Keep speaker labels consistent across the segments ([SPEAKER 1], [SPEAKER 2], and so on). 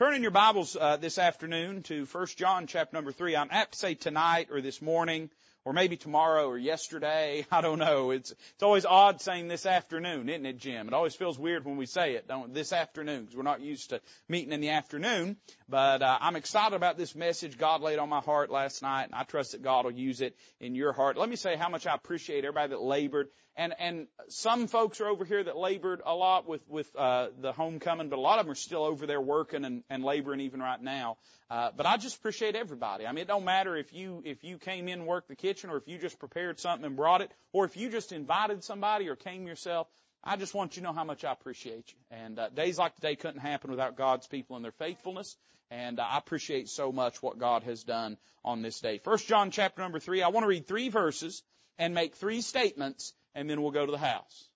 [SPEAKER 1] Turn in your Bibles uh, this afternoon to 1 John chapter number 3. I'm apt to say tonight or this morning or maybe tomorrow or yesterday. I don't know. It's it's always odd saying this afternoon, isn't it, Jim? It always feels weird when we say it, don't this afternoon because we're not used to meeting in the afternoon. But uh, I'm excited about this message God laid on my heart last night, and I trust that God will use it in your heart. Let me say how much I appreciate everybody that labored and and some folks are over here that labored a lot with with uh, the homecoming, but a lot of them are still over there working and, and laboring even right now. Uh, but I just appreciate everybody. I mean, it don't matter if you if you came in and worked the kitchen, or if you just prepared something and brought it, or if you just invited somebody or came yourself. I just want you to know how much I appreciate you. And uh, days like today couldn't happen without God's people and their faithfulness. And uh, I appreciate so much what God has done on this day. First John chapter number three. I want to read three verses and make three statements and then we'll go to the house.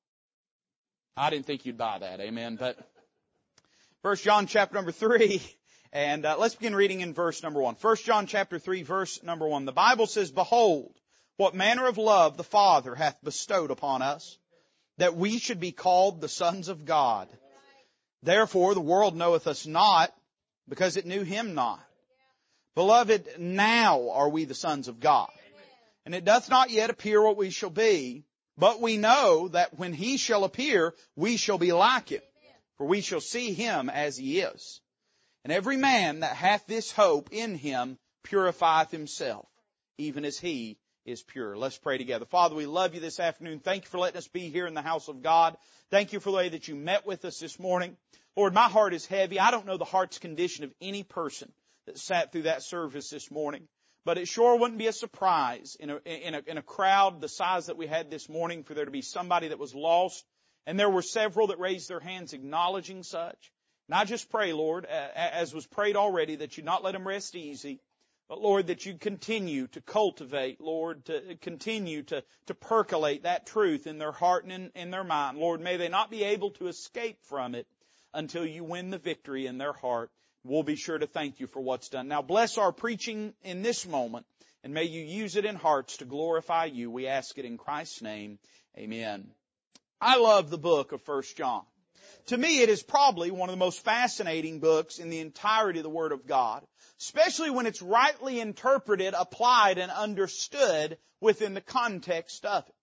[SPEAKER 1] I didn't think you'd buy that, amen. But First John chapter number three, and uh, let's begin reading in verse number one. First John chapter three, verse number one. The Bible says, "Behold, what manner of love the Father hath bestowed upon us, that we should be called the sons of God. Therefore the world knoweth us not, because it knew Him not. Beloved, now are we the sons of God." And it doth not yet appear what we shall be, but we know that when he shall appear, we shall be like him, for we shall see him as he is. And every man that hath this hope in him purifieth himself, even as he is pure. Let's pray together. Father, we love you this afternoon. Thank you for letting us be here in the house of God. Thank you for the way that you met with us this morning. Lord, my heart is heavy. I don't know the heart's condition of any person that sat through that service this morning. But it sure wouldn't be a surprise in a, in a, in a crowd the size that we had this morning for there to be somebody that was lost. And there were several that raised their hands acknowledging such. And I just pray, Lord, as was prayed already, that you not let them rest easy. But Lord, that you continue to cultivate, Lord, to continue to, to percolate that truth in their heart and in, in their mind. Lord, may they not be able to escape from it until you win the victory in their heart. We'll be sure to thank you for what's done. Now bless our preaching in this moment and may you use it in hearts to glorify you. We ask it in Christ's name. Amen. I love the book of First John. To me, it is probably one of the most fascinating books in the entirety of the Word of God, especially when it's rightly interpreted, applied, and understood within the context of it.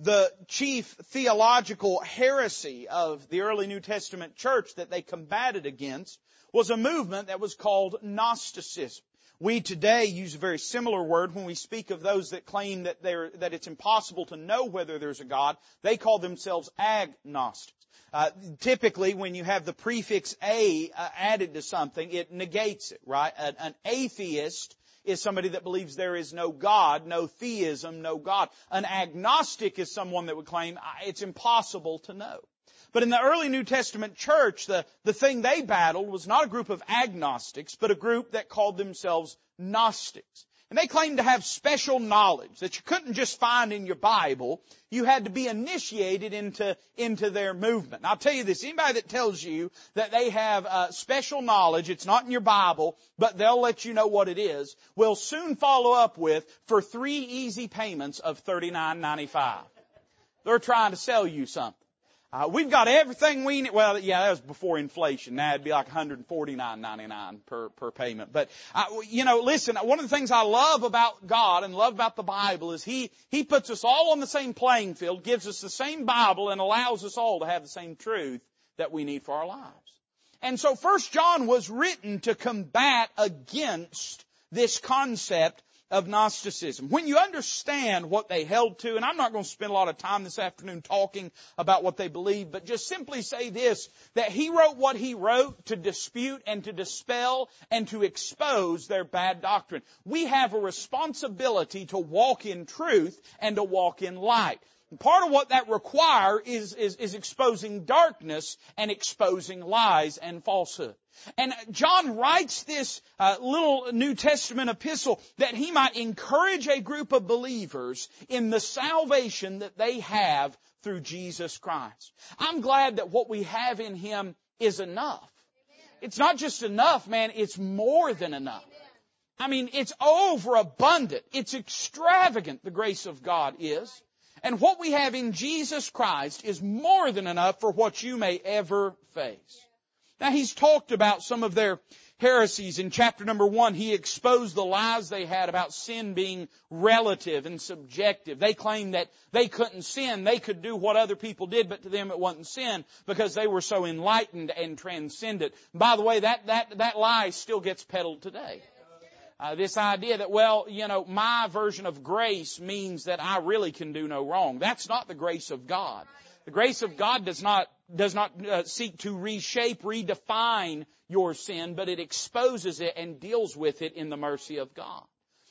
[SPEAKER 1] The chief theological heresy of the early New Testament church that they combated against was a movement that was called Gnosticism. We today use a very similar word when we speak of those that claim that, that it's impossible to know whether there's a God. They call themselves agnostics. Uh, typically, when you have the prefix a uh, added to something, it negates it, right? An, an atheist is somebody that believes there is no God, no theism, no God. An agnostic is someone that would claim it's impossible to know. But in the early New Testament church, the, the thing they battled was not a group of agnostics, but a group that called themselves Gnostics. And they claimed to have special knowledge that you couldn't just find in your Bible. You had to be initiated into, into their movement. And I'll tell you this, anybody that tells you that they have uh, special knowledge, it's not in your Bible, but they'll let you know what it is, will soon follow up with for three easy payments of $39.95. They're trying to sell you something. Uh, we've got everything we need. Well, yeah, that was before inflation. Now it'd be like 149.99 per per payment. But uh, you know, listen. One of the things I love about God and love about the Bible is He He puts us all on the same playing field, gives us the same Bible, and allows us all to have the same truth that we need for our lives. And so, First John was written to combat against this concept of Gnosticism. When you understand what they held to, and I'm not going to spend a lot of time this afternoon talking about what they believe, but just simply say this, that he wrote what he wrote to dispute and to dispel and to expose their bad doctrine. We have a responsibility to walk in truth and to walk in light. Part of what that require is, is, is exposing darkness and exposing lies and falsehood. And John writes this uh, little New Testament epistle that he might encourage a group of believers in the salvation that they have through Jesus Christ. I'm glad that what we have in Him is enough. It's not just enough, man, it's more than enough. I mean, it's overabundant. It's extravagant, the grace of God is. And what we have in Jesus Christ is more than enough for what you may ever face. Now he's talked about some of their heresies. In chapter number one, he exposed the lies they had about sin being relative and subjective. They claimed that they couldn't sin. They could do what other people did, but to them it wasn't sin because they were so enlightened and transcendent. By the way, that, that, that lie still gets peddled today. Uh, this idea that, well, you know, my version of grace means that I really can do no wrong. That's not the grace of God. The grace of God does not does not uh, seek to reshape, redefine your sin, but it exposes it and deals with it in the mercy of God.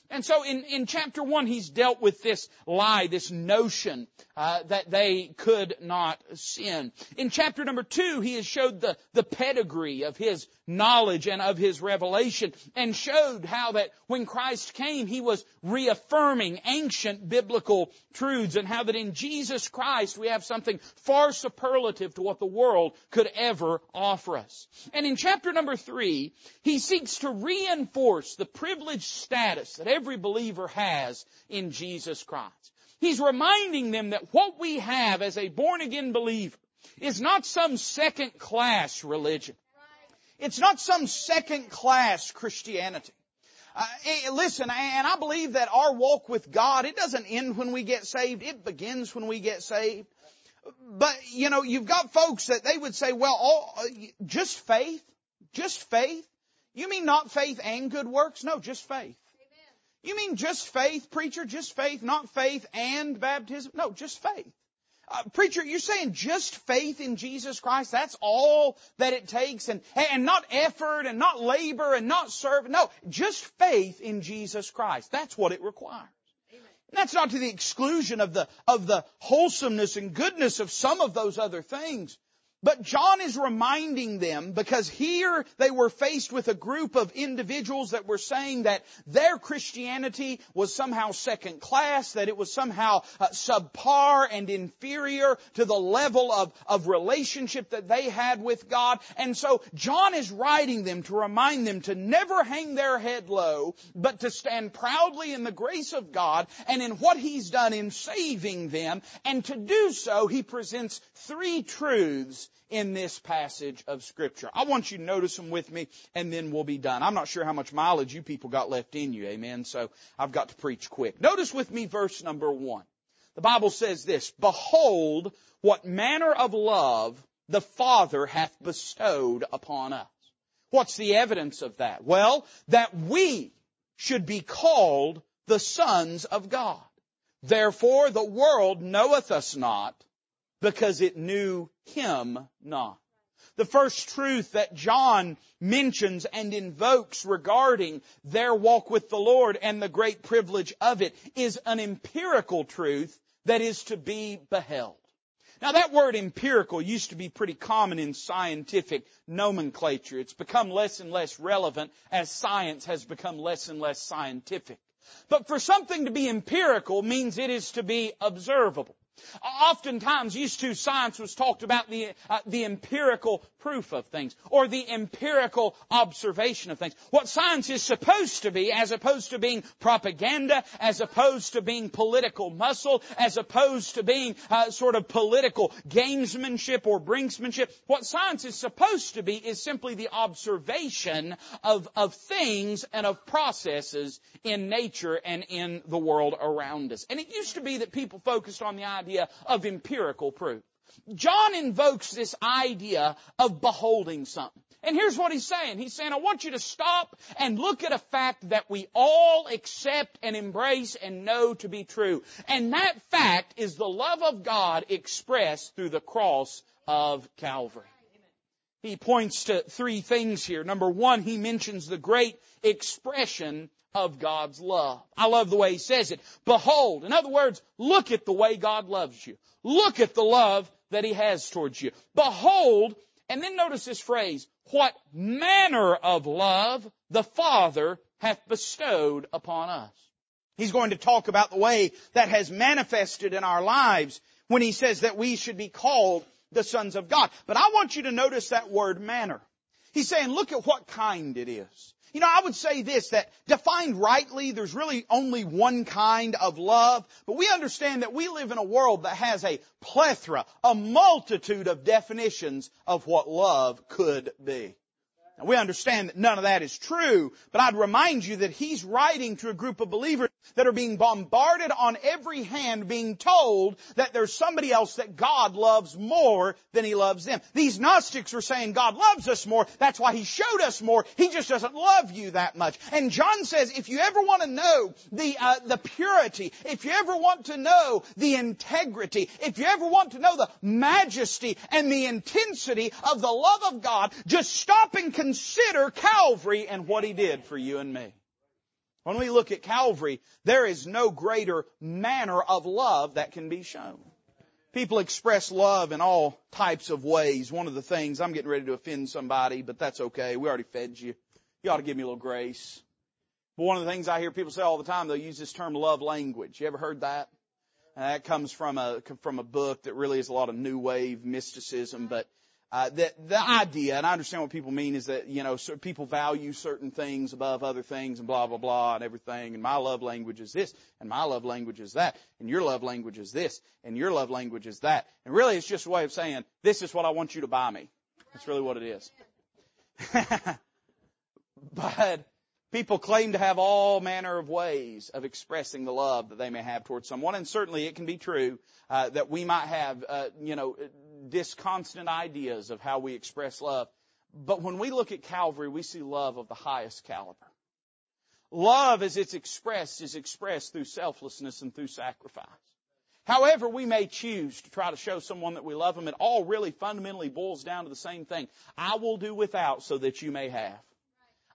[SPEAKER 1] And so in, in chapter one, he's dealt with this lie, this notion uh, that they could not sin. In chapter number two, he has showed the, the pedigree of his knowledge and of his revelation and showed how that when Christ came, he was reaffirming ancient biblical truths and how that in Jesus Christ we have something far superlative to what the world could ever offer us. And in chapter number three, he seeks to reinforce the privileged status that every believer has in Jesus Christ. He's reminding them that what we have as a born again believer is not some second class religion. It's not some second class Christianity. Uh, eh, listen, and I believe that our walk with God, it doesn't end when we get saved, it begins when we get saved. But, you know, you've got folks that they would say, well, all, just faith? Just faith? You mean not faith and good works? No, just faith. You mean just faith, preacher? Just faith, not faith and baptism? No, just faith. Uh, preacher, you're saying just faith in Jesus Christ? That's all that it takes and, and not effort and not labor and not serve. No, just faith in Jesus Christ. That's what it requires. That's not to the exclusion of the, of the wholesomeness and goodness of some of those other things. But John is reminding them because here they were faced with a group of individuals that were saying that their Christianity was somehow second class, that it was somehow uh, subpar and inferior to the level of, of relationship that they had with God. And so John is writing them to remind them to never hang their head low, but to stand proudly in the grace of God and in what He's done in saving them. And to do so, He presents three truths in this passage of scripture. I want you to notice them with me and then we'll be done. I'm not sure how much mileage you people got left in you, amen, so I've got to preach quick. Notice with me verse number one. The Bible says this, Behold what manner of love the Father hath bestowed upon us. What's the evidence of that? Well, that we should be called the sons of God. Therefore the world knoweth us not because it knew him not. The first truth that John mentions and invokes regarding their walk with the Lord and the great privilege of it is an empirical truth that is to be beheld. Now that word empirical used to be pretty common in scientific nomenclature. It's become less and less relevant as science has become less and less scientific. But for something to be empirical means it is to be observable. Oftentimes, used to science was talked about the uh, the empirical proof of things or the empirical observation of things. What science is supposed to be, as opposed to being propaganda, as opposed to being political muscle, as opposed to being uh, sort of political gamesmanship or brinksmanship. What science is supposed to be is simply the observation of of things and of processes in nature and in the world around us. And it used to be that people focused on the idea idea of empirical proof. John invokes this idea of beholding something. And here's what he's saying. He's saying, I want you to stop and look at a fact that we all accept and embrace and know to be true. And that fact is the love of God expressed through the cross of Calvary. He points to three things here. Number one, he mentions the great expression of God's love. I love the way he says it. Behold. In other words, look at the way God loves you. Look at the love that he has towards you. Behold, and then notice this phrase, what manner of love the Father hath bestowed upon us. He's going to talk about the way that has manifested in our lives when he says that we should be called the sons of God. But I want you to notice that word manner. He's saying, look at what kind it is. You know, I would say this, that defined rightly, there's really only one kind of love, but we understand that we live in a world that has a plethora, a multitude of definitions of what love could be. Now we understand that none of that is true, but I'd remind you that he's writing to a group of believers that are being bombarded on every hand being told that there's somebody else that God loves more than he loves them. These Gnostics were saying God loves us more, that's why he showed us more, he just doesn't love you that much. And John says if you ever want to know the, uh, the purity, if you ever want to know the integrity, if you ever want to know the majesty and the intensity of the love of God, just stop and consider consider Calvary and what He did for you and me. When we look at Calvary, there is no greater manner of love that can be shown. People express love in all types of ways. One of the things, I'm getting ready to offend somebody, but that's okay. We already fed you. You ought to give me a little grace. But one of the things I hear people say all the time, they'll use this term love language. You ever heard that? And that comes from a, from a book that really is a lot of new wave mysticism, but uh, the, the idea, and I understand what people mean, is that, you know, people value certain things above other things and blah, blah, blah and everything. And my love language is this, and my love language is that, and your love language is this, and your love language is that. And really it's just a way of saying, this is what I want you to buy me. That's really what it is. but people claim to have all manner of ways of expressing the love that they may have towards someone, and certainly it can be true uh, that we might have, uh, you know, disconstant ideas of how we express love. But when we look at Calvary, we see love of the highest caliber. Love as it's expressed is expressed through selflessness and through sacrifice. However we may choose to try to show someone that we love them, it all really fundamentally boils down to the same thing. I will do without so that you may have.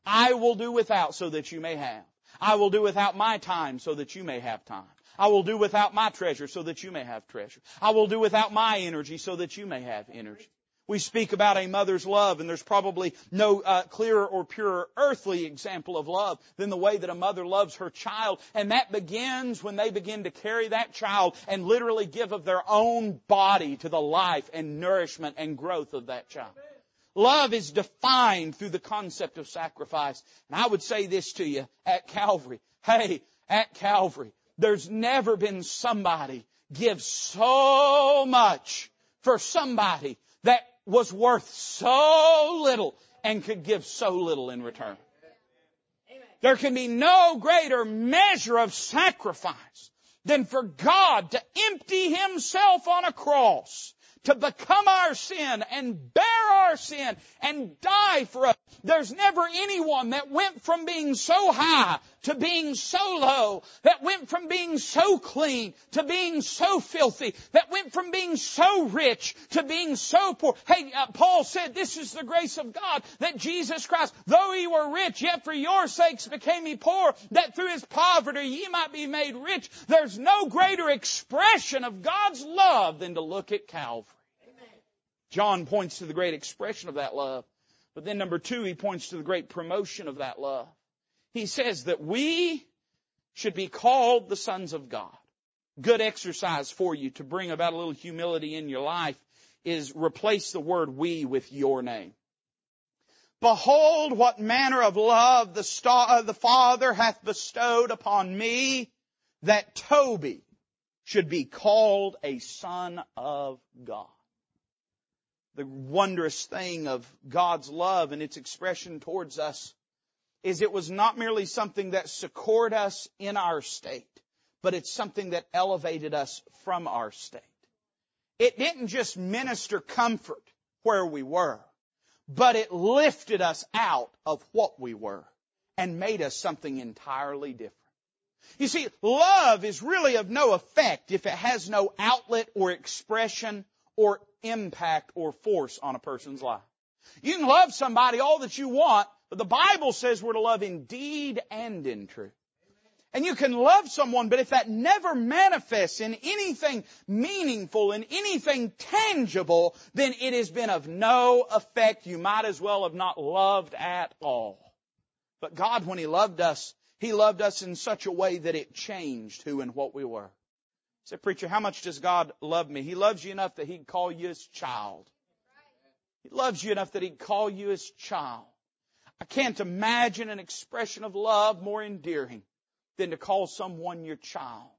[SPEAKER 1] I will do without so that you may have. I will do without my time so that you may have time. I will do without my treasure so that you may have treasure. I will do without my energy so that you may have energy. We speak about a mother's love, and there's probably no uh, clearer or purer earthly example of love than the way that a mother loves her child. And that begins when they begin to carry that child and literally give of their own body to the life and nourishment and growth of that child. Love is defined through the concept of sacrifice. And I would say this to you at Calvary. Hey, at Calvary, there's never been somebody give so much for somebody that was worth so little and could give so little in return. There can be no greater measure of sacrifice than for God to empty Himself on a cross to become our sin and bear our sin and die for us. There's never anyone that went from being so high to being so low, that went from being so clean to being so filthy, that went from being so rich to being so poor. Hey, uh, Paul said this is the grace of God that Jesus Christ, though he were rich, yet for your sakes became he poor, that through his poverty ye might be made rich. There's no greater expression of God's love than to look at Calvary. John points to the great expression of that love. But then number two, he points to the great promotion of that love. He says that we should be called the sons of God. Good exercise for you to bring about a little humility in your life is replace the word we with your name. Behold what manner of love the, star, uh, the Father hath bestowed upon me that Toby should be called a son of God the wondrous thing of God's love and its expression towards us is it was not merely something that succored us in our state, but it's something that elevated us from our state. It didn't just minister comfort where we were, but it lifted us out of what we were and made us something entirely different. You see, love is really of no effect if it has no outlet or expression or impact or force on a person's life. You can love somebody all that you want, but the Bible says we're to love in deed and in truth. And you can love someone, but if that never manifests in anything meaningful, in anything tangible, then it has been of no effect. You might as well have not loved at all. But God, when He loved us, He loved us in such a way that it changed who and what we were. Say, preacher, how much does God love me? He loves you enough that He'd call you His child. He loves you enough that He'd call you His child. I can't imagine an expression of love more endearing than to call someone your child.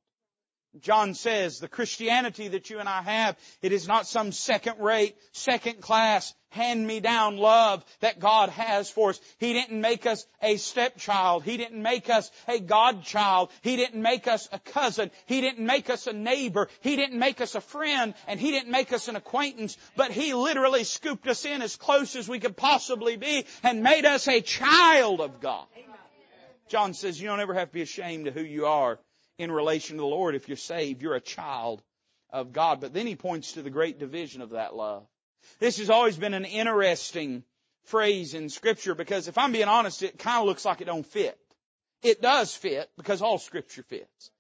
[SPEAKER 1] John says the Christianity that you and I have, it is not some second rate, second class, hand me down love that God has for us. He didn't make us a stepchild. He didn't make us a godchild. He didn't make us a cousin. He didn't make us a neighbor. He didn't make us a friend and He didn't make us an acquaintance, but He literally scooped us in as close as we could possibly be and made us a child of God. John says you don't ever have to be ashamed of who you are in relation to the Lord if you're saved. You're a child of God. But then he points to the great division of that love. This has always been an interesting phrase in scripture because if I'm being honest, it kind of looks like it don't fit. It does fit because all scripture fits.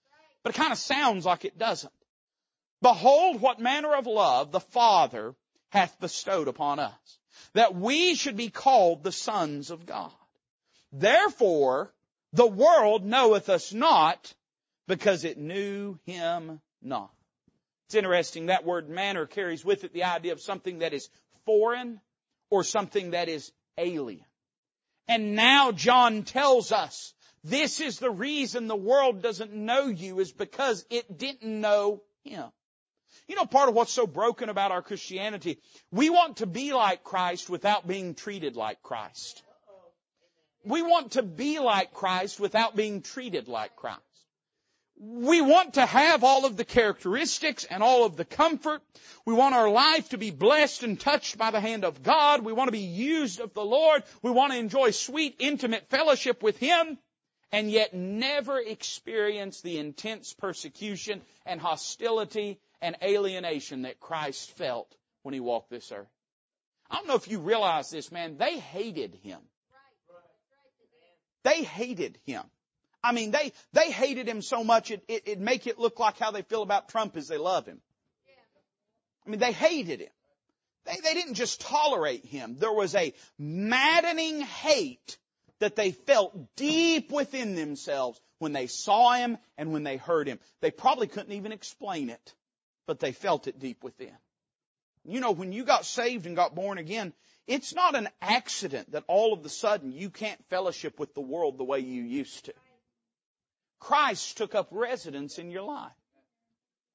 [SPEAKER 1] But it kind of sounds like it doesn't. Behold what manner of love the Father hath bestowed upon us, that we should be called the sons of God. Therefore, the world knoweth us not because it knew him not. It's interesting, that word manner carries with it the idea of something that is foreign or something that is alien. And now John tells us this is the reason the world doesn't know you is because it didn't know him. You know, part of what's so broken about our Christianity, we want to be like Christ without being treated like Christ. We want to be like Christ without being treated like Christ we want to have all of the characteristics and all of the comfort. We want our life to be blessed and touched by the hand of God. We want to be used of the Lord. We want to enjoy sweet, intimate fellowship with Him and yet never experience the intense persecution and hostility and alienation that Christ felt when He walked this earth. I don't know if you realize this, man. They hated Him. They hated Him. I mean, they, they hated him so much it, it, it'd make it look like how they feel about Trump as they love him. I mean, they hated him. They, they didn't just tolerate him. There was a maddening hate that they felt deep within themselves when they saw him and when they heard him. They probably couldn't even explain it, but they felt it deep within. You know, when you got saved and got born again, it's not an accident that all of a sudden you can't fellowship with the world the way you used to. Christ took up residence in your life.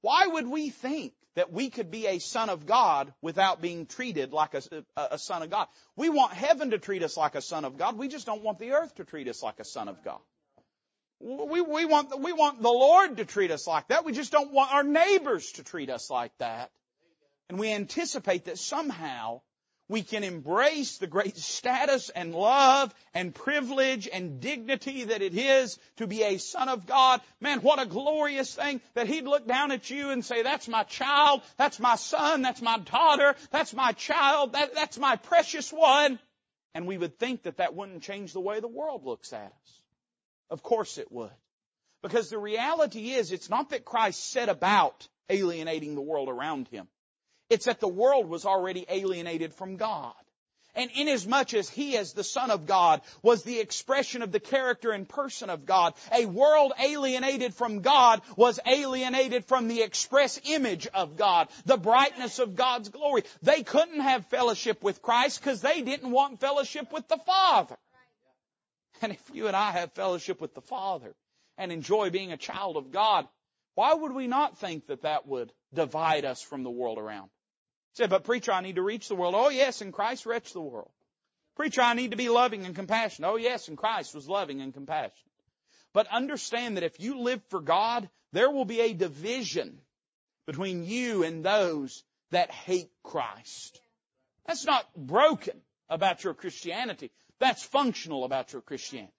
[SPEAKER 1] Why would we think that we could be a son of God without being treated like a, a, a, son of God? We want heaven to treat us like a son of God. We just don't want the earth to treat us like a son of God. We, we, want, we want the Lord to treat us like that. We just don't want our neighbors to treat us like that. And we anticipate that somehow we can embrace the great status and love and privilege and dignity that it is to be a son of God. Man, what a glorious thing that He'd look down at you and say, that's my child, that's my son, that's my daughter, that's my child, that, that's my precious one. And we would think that that wouldn't change the way the world looks at us. Of course it would. Because the reality is, it's not that Christ set about alienating the world around Him. It's that the world was already alienated from God. And inasmuch as He as the Son of God was the expression of the character and person of God, a world alienated from God was alienated from the express image of God, the brightness of God's glory. They couldn't have fellowship with Christ because they didn't want fellowship with the Father. And if you and I have fellowship with the Father and enjoy being a child of God, why would we not think that that would divide us from the world around? Said, but preacher, I need to reach the world. Oh yes, and Christ reached the world. Preacher, I need to be loving and compassionate. Oh yes, and Christ was loving and compassionate. But understand that if you live for God, there will be a division between you and those that hate Christ. That's not broken about your Christianity. That's functional about your Christianity.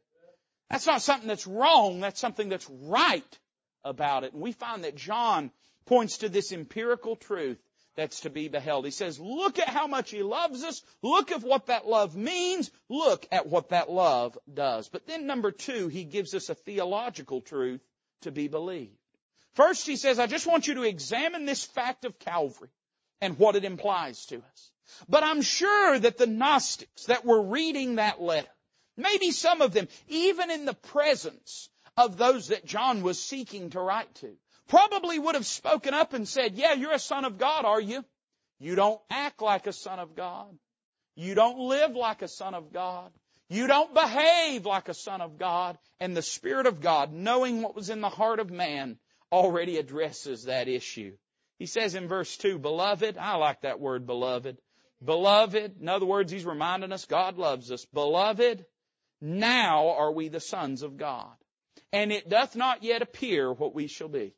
[SPEAKER 1] That's not something that's wrong. That's something that's right about it. And we find that John points to this empirical truth that's to be beheld. He says, look at how much He loves us. Look at what that love means. Look at what that love does. But then number two, He gives us a theological truth to be believed. First, He says, I just want you to examine this fact of Calvary and what it implies to us. But I'm sure that the Gnostics that were reading that letter, maybe some of them, even in the presence of those that John was seeking to write to, probably would have spoken up and said, yeah, you're a son of God, are you? You don't act like a son of God. You don't live like a son of God. You don't behave like a son of God. And the Spirit of God, knowing what was in the heart of man, already addresses that issue. He says in verse 2, Beloved, I like that word, beloved. Beloved, in other words, he's reminding us God loves us. Beloved, now are we the sons of God. And it doth not yet appear what we shall be.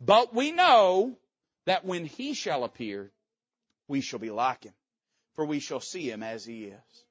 [SPEAKER 1] But we know that when he shall appear, we shall be like him, for we shall see him as he is.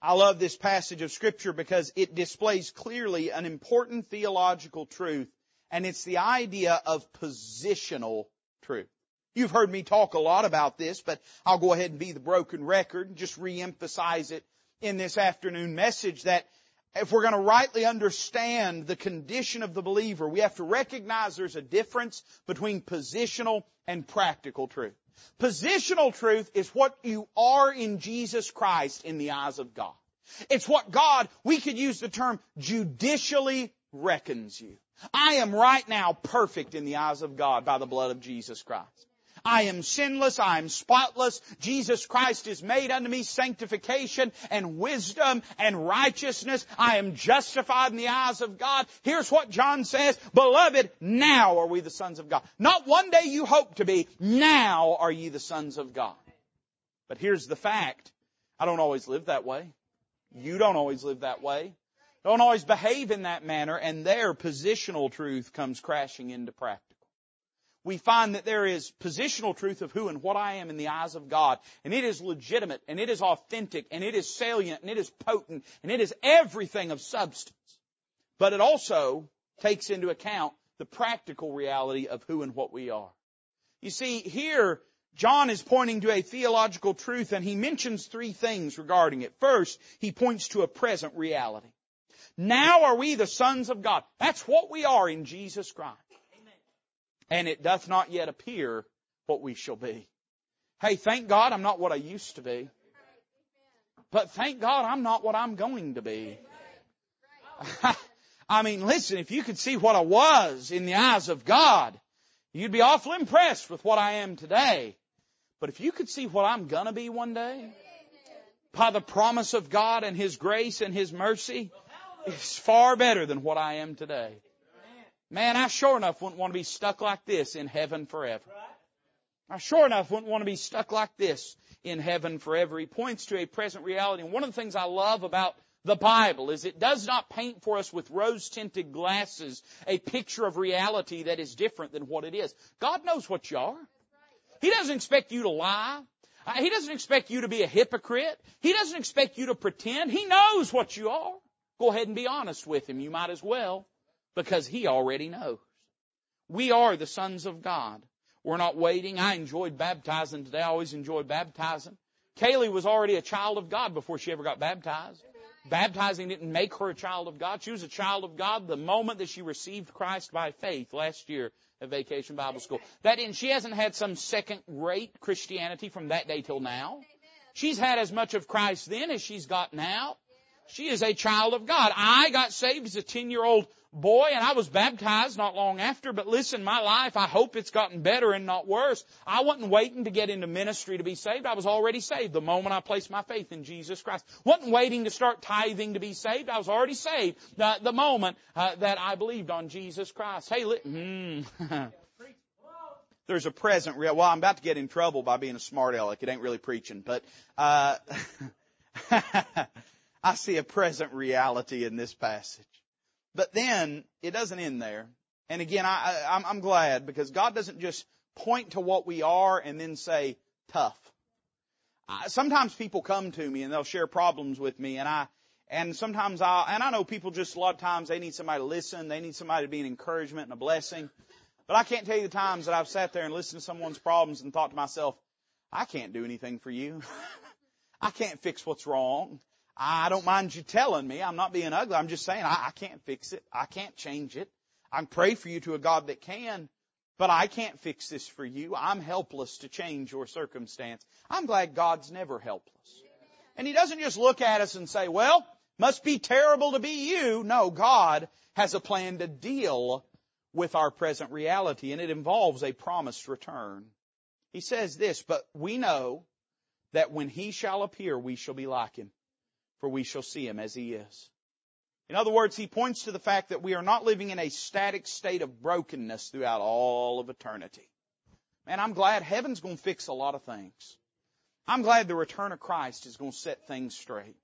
[SPEAKER 1] I love this passage of scripture because it displays clearly an important theological truth, and it's the idea of positional truth. You've heard me talk a lot about this, but I'll go ahead and be the broken record and just reemphasize it in this afternoon message that if we're going to rightly understand the condition of the believer, we have to recognize there's a difference between positional and practical truth. Positional truth is what you are in Jesus Christ in the eyes of God. It's what God, we could use the term judicially reckons you. I am right now perfect in the eyes of God by the blood of Jesus Christ. I am sinless. I am spotless. Jesus Christ is made unto me sanctification and wisdom and righteousness. I am justified in the eyes of God. Here's what John says, Beloved, now are we the sons of God. Not one day you hope to be, now are ye the sons of God. But here's the fact. I don't always live that way. You don't always live that way. Don't always behave in that manner, and there positional truth comes crashing into practice we find that there is positional truth of who and what I am in the eyes of God. And it is legitimate, and it is authentic, and it is salient, and it is potent, and it is everything of substance. But it also takes into account the practical reality of who and what we are. You see, here, John is pointing to a theological truth, and he mentions three things regarding it. First, he points to a present reality. Now are we the sons of God. That's what we are in Jesus Christ and it doth not yet appear what we shall be. Hey, thank God I'm not what I used to be. But thank God I'm not what I'm going to be. I mean, listen, if you could see what I was in the eyes of God, you'd be awful impressed with what I am today. But if you could see what I'm gonna be one day, by the promise of God and His grace and His mercy, it's far better than what I am today. Man, I sure enough wouldn't want to be stuck like this in heaven forever. I sure enough wouldn't want to be stuck like this in heaven forever. He points to a present reality. And one of the things I love about the Bible is it does not paint for us with rose tinted glasses a picture of reality that is different than what it is. God knows what you are. He doesn't expect you to lie. Uh, he doesn't expect you to be a hypocrite. He doesn't expect you to pretend. He knows what you are. Go ahead and be honest with Him. You might as well because He already knows. We are the sons of God. We're not waiting. I enjoyed baptizing today. I always enjoy baptizing. Kaylee was already a child of God before she ever got baptized. Baptizing didn't make her a child of God. She was a child of God the moment that she received Christ by faith last year at Vacation Bible School. That in, she hasn't had some second rate Christianity from that day till now. She's had as much of Christ then as she's got now. She is a child of God. I got saved as a 10 year old boy and I was baptized not long after, but listen, my life, I hope it's gotten better and not worse. I wasn't waiting to get into ministry to be saved. I was already saved the moment I placed my faith in Jesus Christ. Wasn't waiting to start tithing to be saved. I was already saved the, the moment uh, that I believed on Jesus Christ. Hey, li- mm. There's a present real, well, I'm about to get in trouble by being a smart aleck. It ain't really preaching, but, uh, I see a present reality in this passage. But then it doesn't end there. And again, I, I, I'm glad because God doesn't just point to what we are and then say tough. I, sometimes people come to me and they'll share problems with me and I, and sometimes I, and I know people just a lot of times they need somebody to listen. They need somebody to be an encouragement and a blessing. But I can't tell you the times that I've sat there and listened to someone's problems and thought to myself, I can't do anything for you. I can't fix what's wrong. I don't mind you telling me. I'm not being ugly. I'm just saying I, I can't fix it. I can't change it. I pray for you to a God that can, but I can't fix this for you. I'm helpless to change your circumstance. I'm glad God's never helpless. And He doesn't just look at us and say, well, must be terrible to be you. No, God has a plan to deal with our present reality and it involves a promised return. He says this, but we know that when he shall appear, we shall be like him, for we shall see him as he is. In other words, he points to the fact that we are not living in a static state of brokenness throughout all of eternity. Man, I'm glad heaven's going to fix a lot of things. I'm glad the return of Christ is going to set things straight.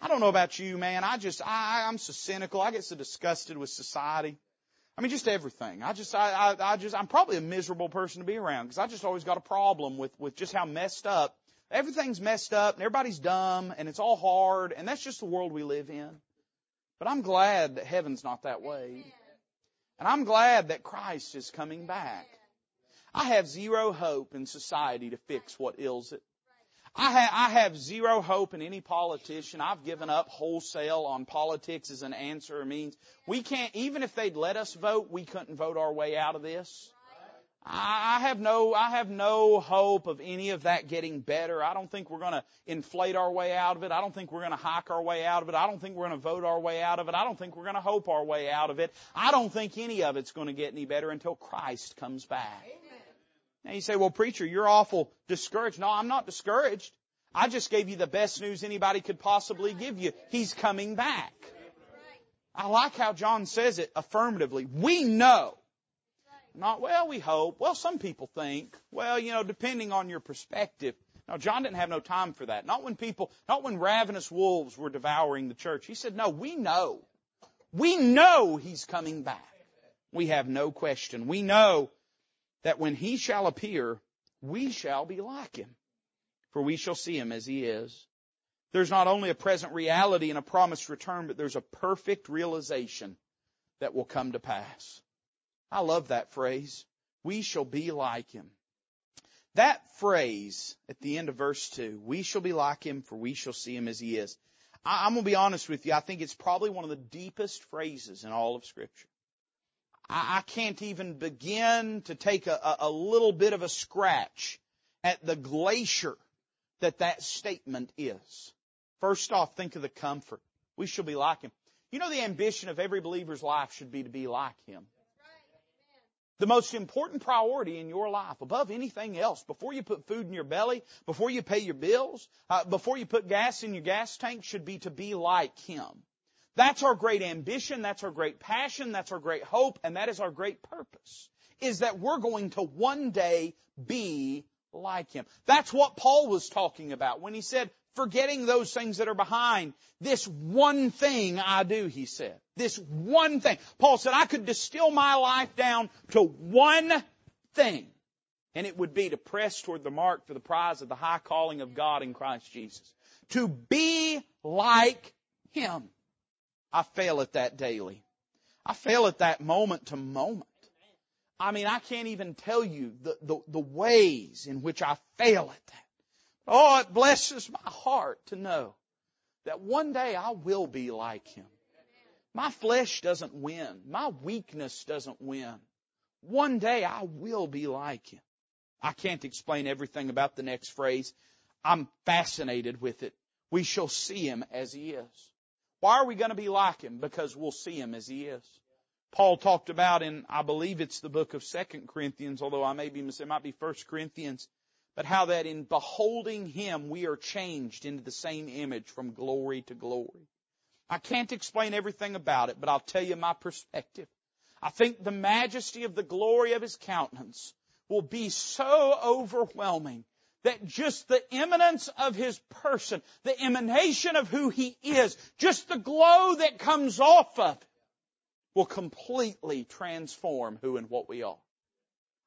[SPEAKER 1] I don't know about you, man. I just, I, I'm so cynical. I get so disgusted with society. I mean, just everything. I just, I, I, I just, I'm probably a miserable person to be around because I just always got a problem with, with just how messed up. Everything's messed up and everybody's dumb and it's all hard and that's just the world we live in. But I'm glad that heaven's not that way. And I'm glad that Christ is coming back. I have zero hope in society to fix what ails it. I, ha- I have zero hope in any politician. I've given up wholesale on politics as an answer or means. We can't, even if they'd let us vote, we couldn't vote our way out of this. I have no, I have no hope of any of that getting better. I don't think we're going to inflate our way out of it. I don't think we're going to hike our way out of it. I don't think we're going to vote our way out of it. I don't think we're going to hope our way out of it. I don't think any of it's going to get any better until Christ comes back. Now you say, well preacher, you're awful discouraged. No, I'm not discouraged. I just gave you the best news anybody could possibly give you. He's coming back. I like how John says it affirmatively. We know. Not, well, we hope. Well, some people think. Well, you know, depending on your perspective. Now, John didn't have no time for that. Not when people, not when ravenous wolves were devouring the church. He said, no, we know. We know he's coming back. We have no question. We know that when he shall appear, we shall be like him, for we shall see him as he is. There's not only a present reality and a promised return, but there's a perfect realization that will come to pass. I love that phrase. We shall be like him. That phrase at the end of verse 2, we shall be like him for we shall see him as he is. I, am going to be honest with you. I think it's probably one of the deepest phrases in all of scripture. I, I can't even begin to take a, a little bit of a scratch at the glacier that that statement is. First off, think of the comfort. We shall be like Him. You know the ambition of every believer's life should be to be like Him. The most important priority in your life, above anything else, before you put food in your belly, before you pay your bills, uh, before you put gas in your gas tank, should be to be like Him. That's our great ambition, that's our great passion, that's our great hope, and that is our great purpose. Is that we're going to one day be like Him. That's what Paul was talking about when he said, forgetting those things that are behind. This one thing I do, he said. This one thing. Paul said, I could distill my life down to one thing. And it would be to press toward the mark for the prize of the high calling of God in Christ Jesus. To be like Him. I fail at that daily. I fail at that moment to moment. I mean, I can't even tell you the, the, the ways in which I fail at that. Oh, it blesses my heart to know that one day I will be like Him. My flesh doesn't win. My weakness doesn't win. One day I will be like Him. I can't explain everything about the next phrase. I'm fascinated with it. We shall see Him as He is. Why are we going to be like him? Because we'll see him as he is. Paul talked about in, I believe it's the book of Second Corinthians, although I may be it might be First Corinthians, but how that in beholding him we are changed into the same image from glory to glory. I can't explain everything about it, but I'll tell you my perspective. I think the majesty of the glory of his countenance will be so overwhelming that just the eminence of his person, the emanation of who he is, just the glow that comes off of it will completely transform who and what we are.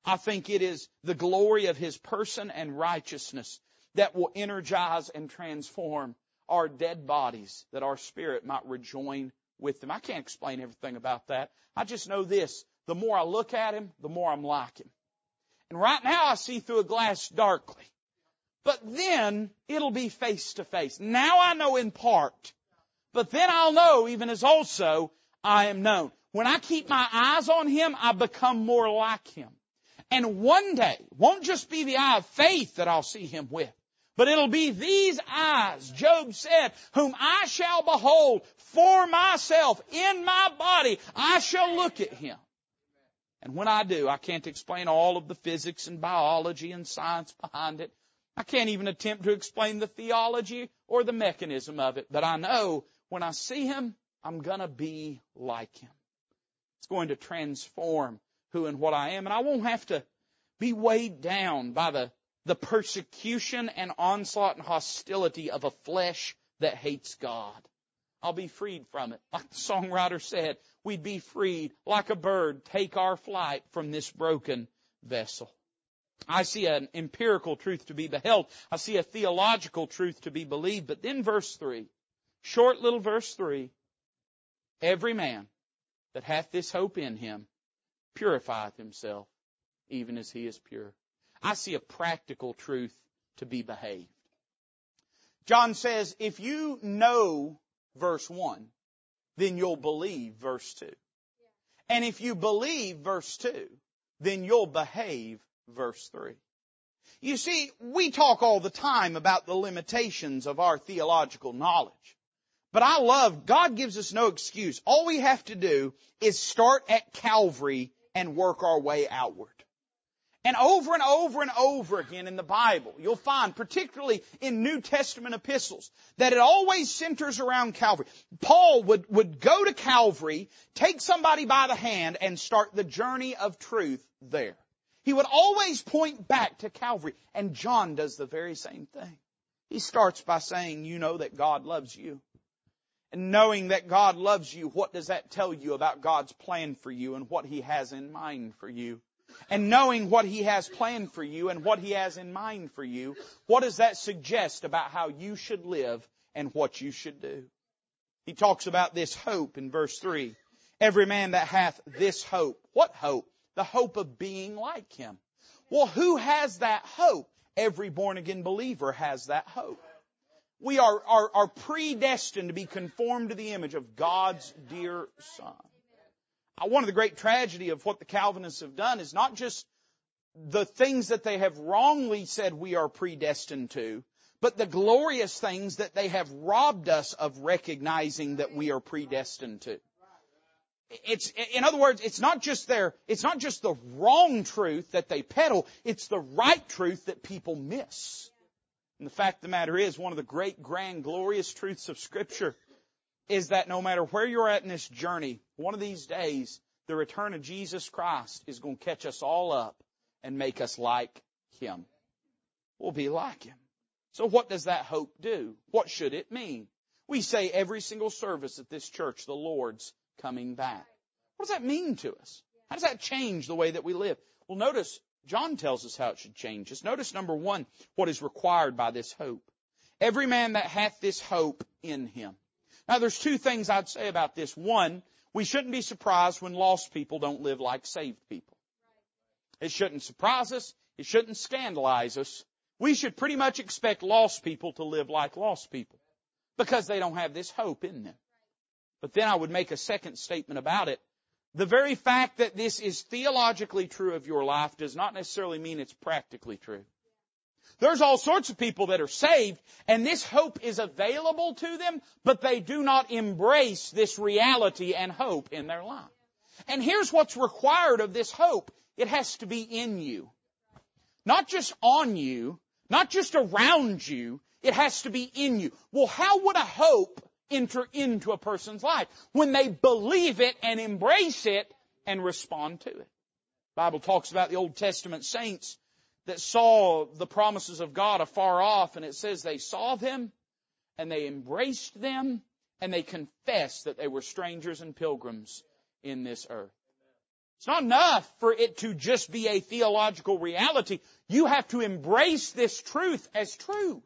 [SPEAKER 1] I think it is the glory of his person and righteousness that will energize and transform our dead bodies that our spirit might rejoin with them. I can't explain everything about that. I just know this. The more I look at him, the more I'm like him. And right now I see through a glass darkly. But then it'll be face to face. Now I know in part. But then I'll know even as also I am known. When I keep my eyes on Him, I become more like Him. And one day, won't just be the eye of faith that I'll see Him with, but it'll be these eyes, Job said, whom I shall behold for myself in my body. I shall look at Him. And when I do, I can't explain all of the physics and biology and science behind it. I can't even attempt to explain the theology or the mechanism of it, but I know when I see him, I'm gonna be like him. It's going to transform who and what I am, and I won't have to be weighed down by the, the persecution and onslaught and hostility of a flesh that hates God. I'll be freed from it. Like the songwriter said, we'd be freed like a bird, take our flight from this broken vessel. I see an empirical truth to be beheld. I see a theological truth to be believed. But then verse three, short little verse three, every man that hath this hope in him purifieth himself even as he is pure. I see a practical truth to be behaved. John says, if you know verse 1, then you'll believe verse 2. And if you believe verse 2, then you'll behave verse 3. You see, we talk all the time about the limitations of our theological knowledge. But I love, God gives us no excuse. All we have to do is start at Calvary and work our way outward. And over and over and over again in the Bible, you'll find, particularly in New Testament epistles, that it always centers around Calvary. Paul would, would go to Calvary, take somebody by the hand, and start the journey of truth there. He would always point back to Calvary, and John does the very same thing. He starts by saying, you know that God loves you. And knowing that God loves you, what does that tell you about God's plan for you and what He has in mind for you? and knowing what He has planned for you and what He has in mind for you, what does that suggest about how you should live and what you should do? He talks about this hope in verse 3. Every man that hath this hope. What hope? The hope of being like Him. Well, who has that hope? Every born again believer has that hope. We are, are, are predestined to be conformed to the image of God's dear Son. Uh, one of the great tragedy of what the Calvinists have done is not just the things that they have wrongly said we are predestined to, but the glorious things that they have robbed us of recognizing that we are predestined to. It's, in other words, it's not just their, it's not just the wrong truth that they peddle, it's the right truth that people miss. And the fact of the matter is, one of the great, grand, glorious truths of scripture is that no matter where you're at in this journey, one of these days, the return of Jesus Christ is going to catch us all up and make us like Him. We'll be like Him. So what does that hope do? What should it mean? We say every single service at this church, the Lord's coming back. What does that mean to us? How does that change the way that we live? Well, notice John tells us how it should change us. Notice number one, what is required by this hope. Every man that hath this hope in him. Now there's two things I'd say about this. One, we shouldn't be surprised when lost people don't live like saved people. It shouldn't surprise us. It shouldn't scandalize us. We should pretty much expect lost people to live like lost people because they don't have this hope in them. But then I would make a second statement about it. The very fact that this is theologically true of your life does not necessarily mean it's practically true. There's all sorts of people that are saved and this hope is available to them, but they do not embrace this reality and hope in their life. And here's what's required of this hope. It has to be in you. Not just on you, not just around you, it has to be in you. Well, how would a hope enter into a person's life? When they believe it and embrace it and respond to it. The Bible talks about the Old Testament saints that saw the promises of God afar off, and it says they saw them, and they embraced them, and they confessed that they were strangers and pilgrims in this earth. It's not enough for it to just be a theological reality. You have to embrace this truth as true.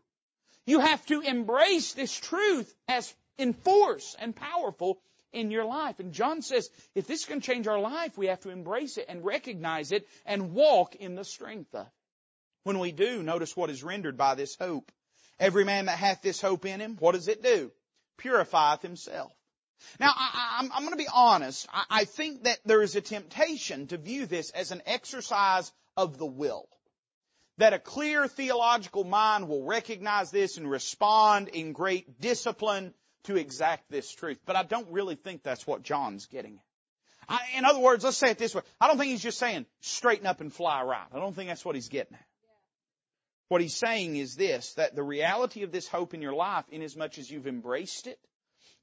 [SPEAKER 1] You have to embrace this truth as in force and powerful in your life. And John says, if this can change our life, we have to embrace it and recognize it and walk in the strength of it. When we do, notice what is rendered by this hope. Every man that hath this hope in him, what does it do? Purifieth himself. Now, I, am going to be honest. I, I think that there is a temptation to view this as an exercise of the will. That a clear theological mind will recognize this and respond in great discipline to exact this truth. But I don't really think that's what John's getting. I, in other words, let's say it this way. I don't think he's just saying straighten up and fly right. I don't think that's what he's getting at. What he's saying is this, that the reality of this hope in your life, inasmuch as you've embraced it,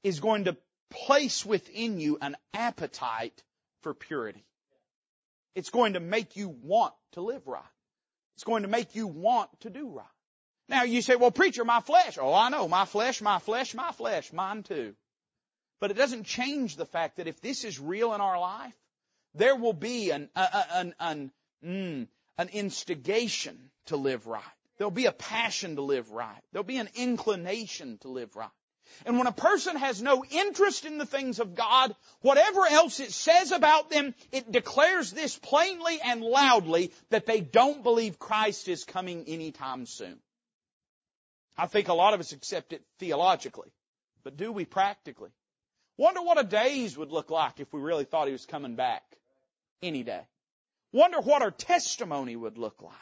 [SPEAKER 1] is going to place within you an appetite for purity. It's going to make you want to live right. It's going to make you want to do right. Now you say, well preacher, my flesh. Oh, I know, my flesh, my flesh, my flesh, mine too. But it doesn't change the fact that if this is real in our life, there will be an, an, an, mm, an instigation to live right. There'll be a passion to live right. There'll be an inclination to live right. And when a person has no interest in the things of God, whatever else it says about them, it declares this plainly and loudly that they don't believe Christ is coming anytime soon. I think a lot of us accept it theologically, but do we practically? Wonder what a days would look like if we really thought he was coming back any day. Wonder what our testimony would look like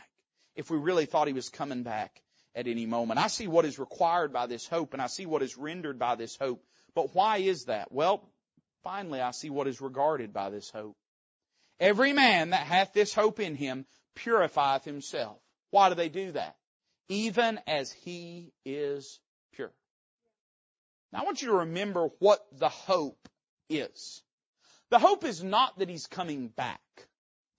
[SPEAKER 1] if we really thought he was coming back at any moment. I see what is required by this hope and I see what is rendered by this hope. But why is that? Well, finally I see what is regarded by this hope. Every man that hath this hope in him purifieth himself. Why do they do that? Even as he is pure. Now I want you to remember what the hope is. The hope is not that he's coming back.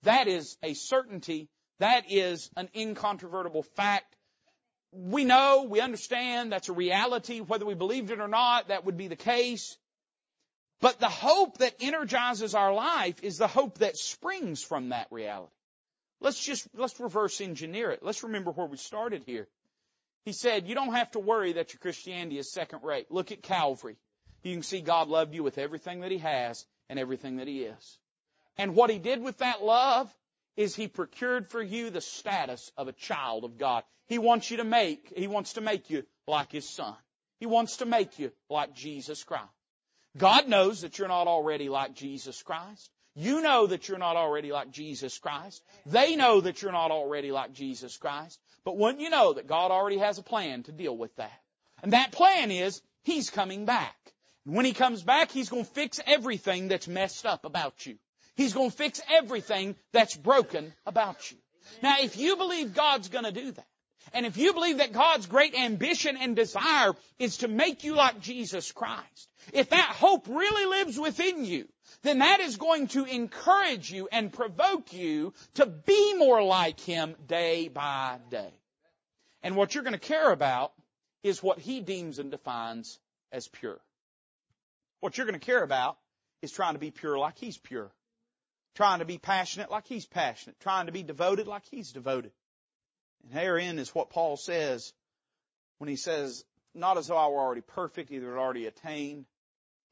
[SPEAKER 1] That is a certainty. That is an incontrovertible fact. We know, we understand, that's a reality. Whether we believed it or not, that would be the case. But the hope that energizes our life is the hope that springs from that reality. Let's just, let's reverse engineer it. Let's remember where we started here. He said, you don't have to worry that your Christianity is second rate. Look at Calvary. You can see God loved you with everything that He has and everything that He is. And what He did with that love is He procured for you the status of a child of God. He wants you to make, He wants to make you like His Son. He wants to make you like Jesus Christ. God knows that you're not already like Jesus Christ. You know that you're not already like Jesus Christ. They know that you're not already like Jesus Christ. But wouldn't you know that God already has a plan to deal with that? And that plan is, He's coming back. And when He comes back, He's going to fix everything that's messed up about you. He's going to fix everything that's broken about you. Now, if you believe God's going to do that, and if you believe that God's great ambition and desire is to make you like Jesus Christ, if that hope really lives within you, then that is going to encourage you and provoke you to be more like Him day by day. And what you're going to care about is what He deems and defines as pure. What you're going to care about is trying to be pure like He's pure. Trying to be passionate like He's passionate. Trying to be devoted like He's devoted. And herein is what Paul says when he says, not as though I were already perfect, either already attained,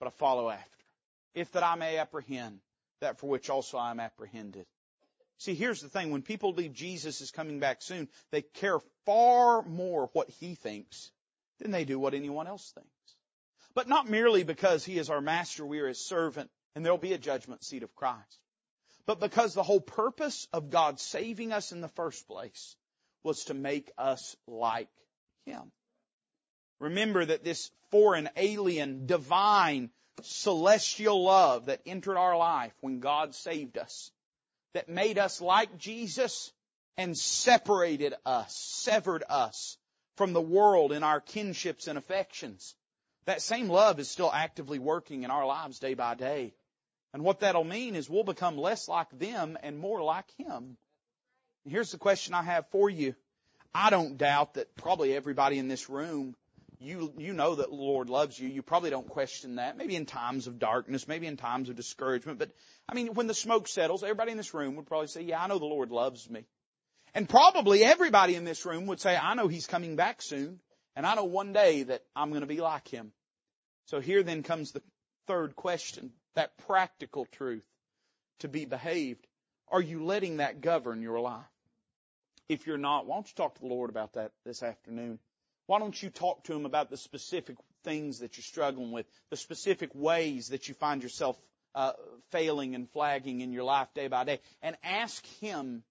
[SPEAKER 1] but I follow after if that I may apprehend that for which also I am apprehended. See, here's the thing. When people believe Jesus is coming back soon, they care far more what he thinks than they do what anyone else thinks. But not merely because he is our master, we are his servant, and there'll be a judgment seat of Christ. But because the whole purpose of God saving us in the first place was to make us like him. Remember that this foreign, alien, divine, celestial love that entered our life when God saved us, that made us like Jesus and separated us, severed us from the world in our kinships and affections. That same love is still actively working in our lives day by day. And what that'll mean is we'll become less like them and more like Him. here's the question I have for you. I don't doubt that probably everybody in this room you, you know that the Lord loves you. You probably don't question that. Maybe in times of darkness, maybe in times of discouragement. But, I mean, when the smoke settles, everybody in this room would probably say, yeah, I know the Lord loves me. And probably everybody in this room would say, I know He's coming back soon. And I know one day that I'm going to be like Him. So here then comes the third question, that practical truth to be behaved. Are you letting that govern your life? If you're not, why don't you talk to the Lord about that this afternoon? Why don't you talk to him about the specific things that you're struggling with, the specific ways that you find yourself uh, failing and flagging in your life day by day, and ask him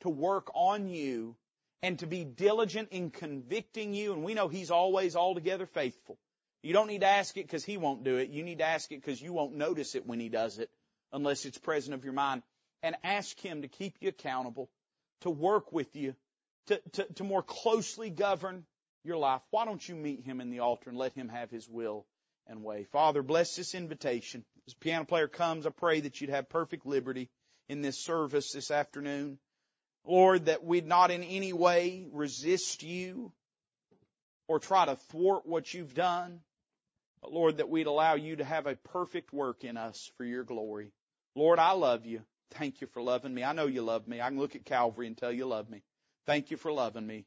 [SPEAKER 1] to work on you and to be diligent in convicting you. And we know he's always altogether faithful. You don't need to ask it because he won't do it. You need to ask it because you won't notice it when he does it unless it's present of your mind. And ask him to keep you accountable, to work with you, to, to, to more closely govern your life, why don't you meet him in the altar and let him have his will and way? Father, bless this invitation. As the piano player comes, I pray that you'd have perfect liberty in this service this afternoon. Lord, that we'd not in any way resist you or try to thwart what you've done. But Lord, that we'd allow you to have a perfect work in us for your glory. Lord, I love you. Thank you for loving me. I know you love me. I can look at Calvary and tell you love me. Thank you for loving me.